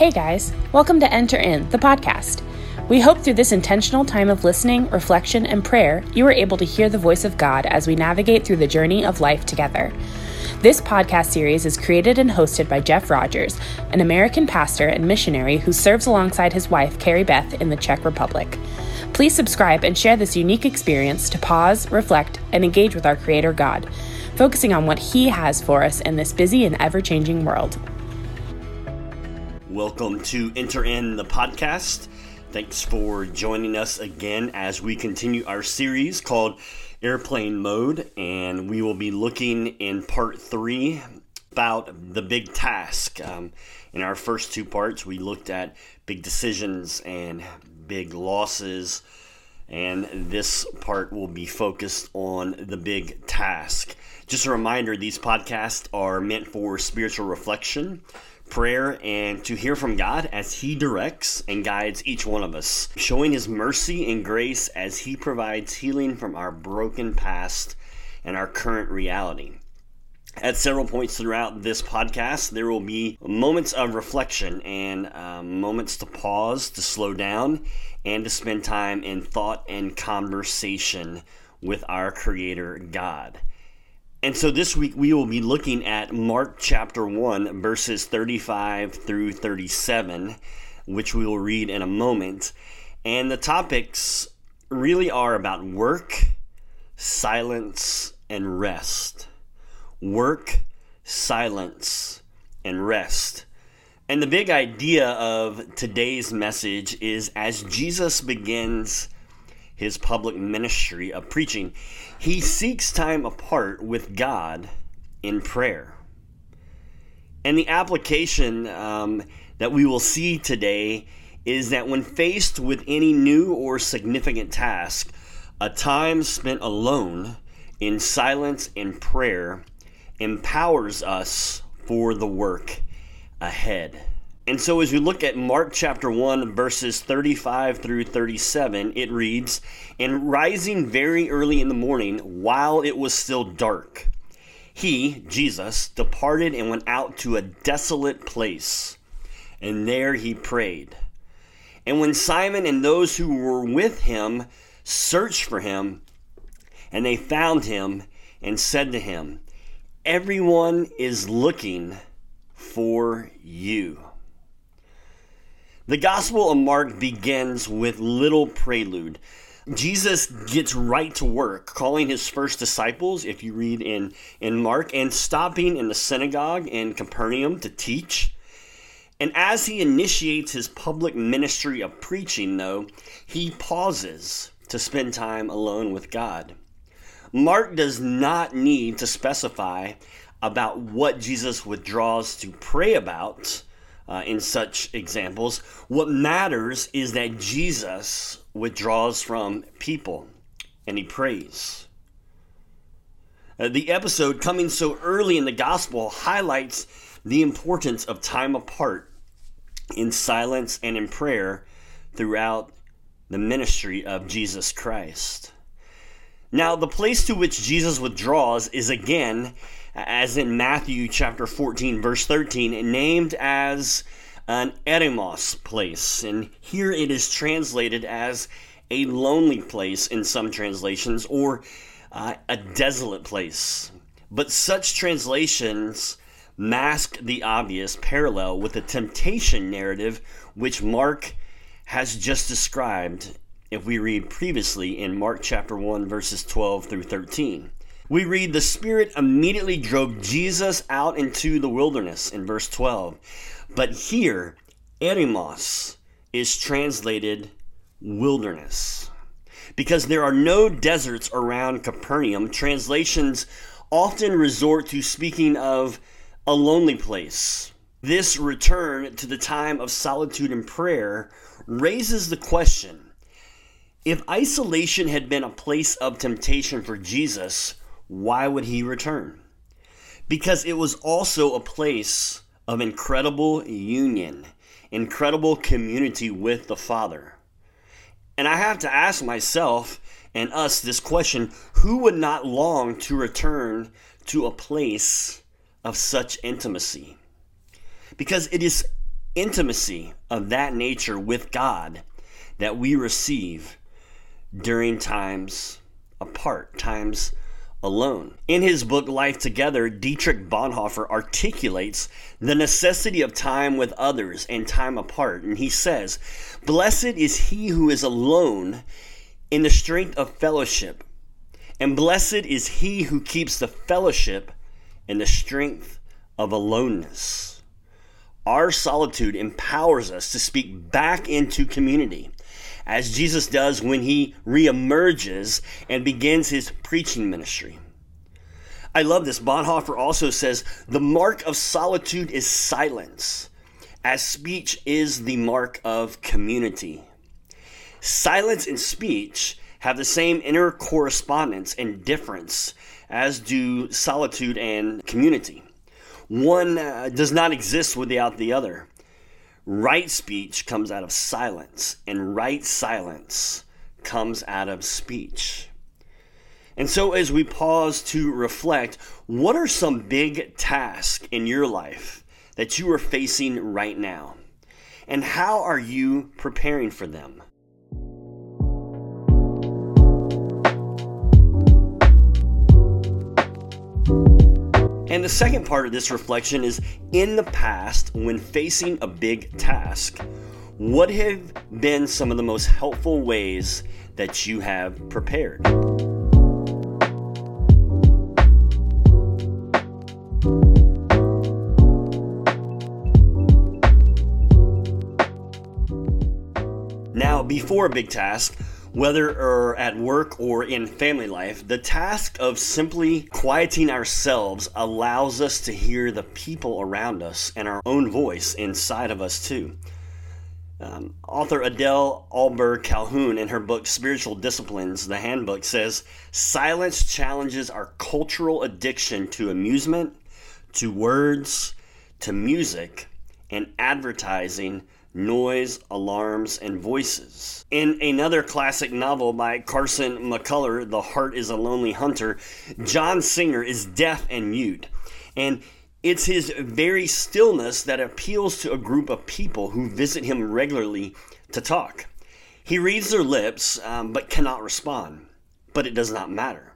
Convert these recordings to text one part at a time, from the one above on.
Hey guys, welcome to Enter In, the podcast. We hope through this intentional time of listening, reflection, and prayer, you are able to hear the voice of God as we navigate through the journey of life together. This podcast series is created and hosted by Jeff Rogers, an American pastor and missionary who serves alongside his wife, Carrie Beth, in the Czech Republic. Please subscribe and share this unique experience to pause, reflect, and engage with our Creator God, focusing on what He has for us in this busy and ever changing world. Welcome to Enter In the podcast. Thanks for joining us again as we continue our series called Airplane Mode, and we will be looking in part three about the big task. Um, in our first two parts, we looked at big decisions and big losses, and this part will be focused on the big task. Just a reminder these podcasts are meant for spiritual reflection prayer and to hear from God as He directs and guides each one of us, showing His mercy and grace as He provides healing from our broken past and our current reality. At several points throughout this podcast, there will be moments of reflection and um, moments to pause, to slow down, and to spend time in thought and conversation with our Creator God. And so this week we will be looking at Mark chapter 1, verses 35 through 37, which we will read in a moment. And the topics really are about work, silence, and rest. Work, silence, and rest. And the big idea of today's message is as Jesus begins his public ministry of preaching, he seeks time apart with God in prayer. And the application um, that we will see today is that when faced with any new or significant task, a time spent alone in silence and prayer empowers us for the work ahead. And so, as we look at Mark chapter 1, verses 35 through 37, it reads And rising very early in the morning, while it was still dark, he, Jesus, departed and went out to a desolate place, and there he prayed. And when Simon and those who were with him searched for him, and they found him, and said to him, Everyone is looking for you. The Gospel of Mark begins with little prelude. Jesus gets right to work, calling his first disciples, if you read in, in Mark, and stopping in the synagogue in Capernaum to teach. And as he initiates his public ministry of preaching, though, he pauses to spend time alone with God. Mark does not need to specify about what Jesus withdraws to pray about uh, in such examples. What matters is that Jesus withdraws from people and he prays. Uh, the episode coming so early in the gospel highlights the importance of time apart in silence and in prayer throughout the ministry of Jesus Christ. Now, the place to which Jesus withdraws is again as in Matthew chapter 14, verse 13, named as an eremos place. And here it is translated as a lonely place in some translations or uh, a desolate place. But such translations mask the obvious parallel with the temptation narrative which Mark has just described if we read previously in Mark chapter 1 verses 12 through 13 we read the Spirit immediately drove Jesus out into the wilderness in verse 12. But here, eremos is translated wilderness. Because there are no deserts around Capernaum, translations often resort to speaking of a lonely place. This return to the time of solitude and prayer raises the question if isolation had been a place of temptation for Jesus, why would he return? Because it was also a place of incredible union, incredible community with the Father. And I have to ask myself and us this question who would not long to return to a place of such intimacy? Because it is intimacy of that nature with God that we receive during times apart, times alone. In his book Life Together, Dietrich Bonhoeffer articulates the necessity of time with others and time apart. And he says, Blessed is he who is alone in the strength of fellowship, and blessed is he who keeps the fellowship in the strength of aloneness. Our solitude empowers us to speak back into community as Jesus does when he reemerges and begins his preaching ministry. I love this. Bonhoeffer also says the mark of solitude is silence, as speech is the mark of community. Silence and speech have the same inner correspondence and difference as do solitude and community. One uh, does not exist without the other. Right speech comes out of silence, and right silence comes out of speech. And so, as we pause to reflect, what are some big tasks in your life that you are facing right now? And how are you preparing for them? And the second part of this reflection is in the past, when facing a big task, what have been some of the most helpful ways that you have prepared? Now, before a big task, whether at work or in family life, the task of simply quieting ourselves allows us to hear the people around us and our own voice inside of us too. Um, author Adele Ahlberg Calhoun, in her book Spiritual Disciplines, the handbook, says silence challenges our cultural addiction to amusement, to words, to music, and advertising noise, alarms, and voices. In another classic novel by Carson McCullers, The Heart is a Lonely Hunter, John Singer is deaf and mute. And it's his very stillness that appeals to a group of people who visit him regularly to talk. He reads their lips, um, but cannot respond. But it does not matter.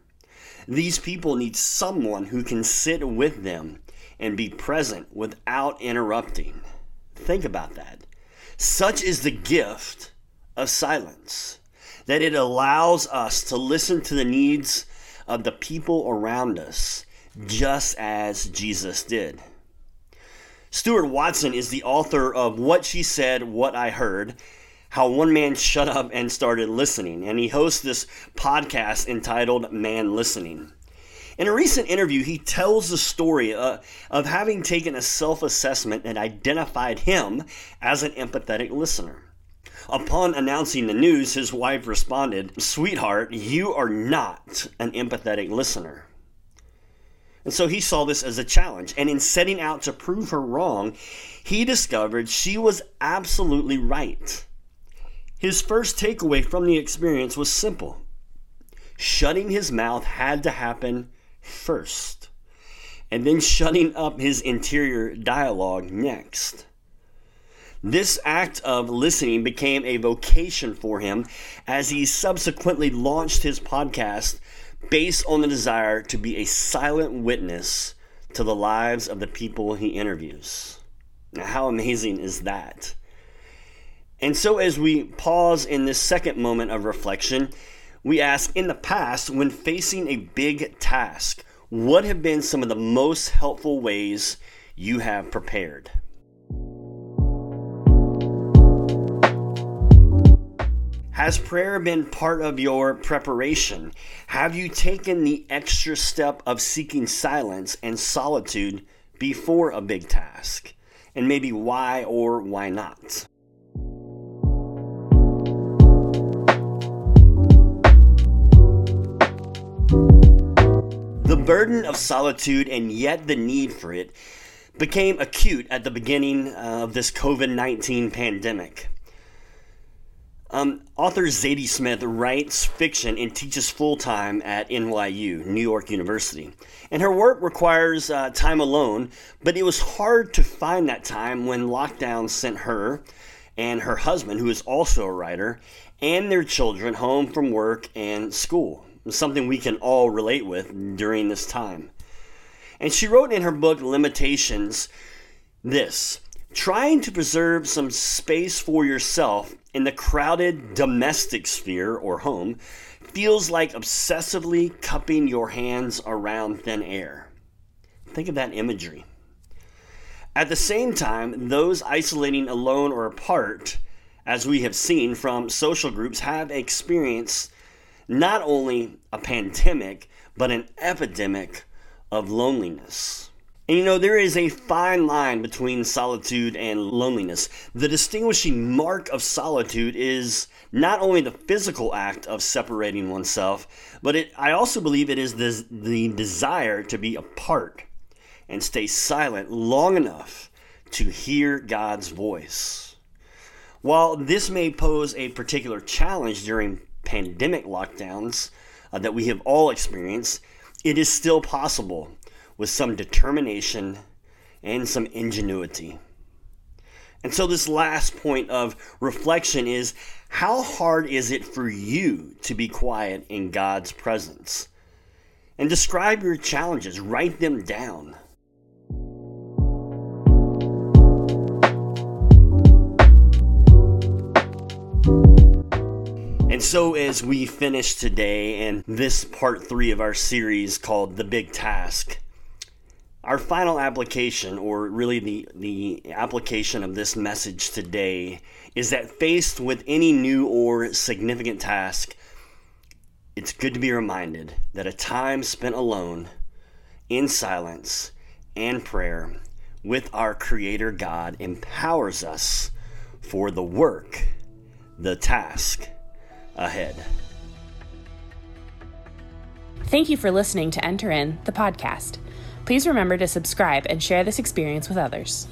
These people need someone who can sit with them and be present without interrupting. Think about that. Such is the gift of silence that it allows us to listen to the needs of the people around us just as Jesus did. Stuart Watson is the author of What She Said, What I Heard How One Man Shut Up and Started Listening, and he hosts this podcast entitled Man Listening. In a recent interview, he tells the story uh, of having taken a self assessment and identified him as an empathetic listener. Upon announcing the news, his wife responded, Sweetheart, you are not an empathetic listener. And so he saw this as a challenge. And in setting out to prove her wrong, he discovered she was absolutely right. His first takeaway from the experience was simple shutting his mouth had to happen first, and then shutting up his interior dialogue next. This act of listening became a vocation for him as he subsequently launched his podcast based on the desire to be a silent witness to the lives of the people he interviews. Now, how amazing is that? And so, as we pause in this second moment of reflection, we ask in the past, when facing a big task, what have been some of the most helpful ways you have prepared? Has prayer been part of your preparation? Have you taken the extra step of seeking silence and solitude before a big task? And maybe why or why not? Burden of solitude and yet the need for it became acute at the beginning of this COVID 19 pandemic. Um, author Zadie Smith writes fiction and teaches full time at NYU, New York University. And her work requires uh, time alone, but it was hard to find that time when lockdown sent her and her husband, who is also a writer, and their children home from work and school. Something we can all relate with during this time. And she wrote in her book Intimations this trying to preserve some space for yourself in the crowded domestic sphere or home feels like obsessively cupping your hands around thin air. Think of that imagery. At the same time, those isolating alone or apart, as we have seen from social groups, have experienced not only a pandemic, but an epidemic of loneliness. And you know, there is a fine line between solitude and loneliness. The distinguishing mark of solitude is not only the physical act of separating oneself, but it, I also believe it is the, the desire to be apart and stay silent long enough to hear God's voice. While this may pose a particular challenge during pandemic lockdowns uh, that we have all experienced, it is still possible with some determination and some ingenuity. And so, this last point of reflection is how hard is it for you to be quiet in God's presence? And describe your challenges, write them down. And so, as we finish today and this part three of our series called The Big Task, our final application, or really the, the application of this message today, is that faced with any new or significant task, it's good to be reminded that a time spent alone, in silence, and prayer with our Creator God empowers us for the work, the task ahead. Thank you for listening to Enter In, the podcast. Please remember to subscribe and share this experience with others.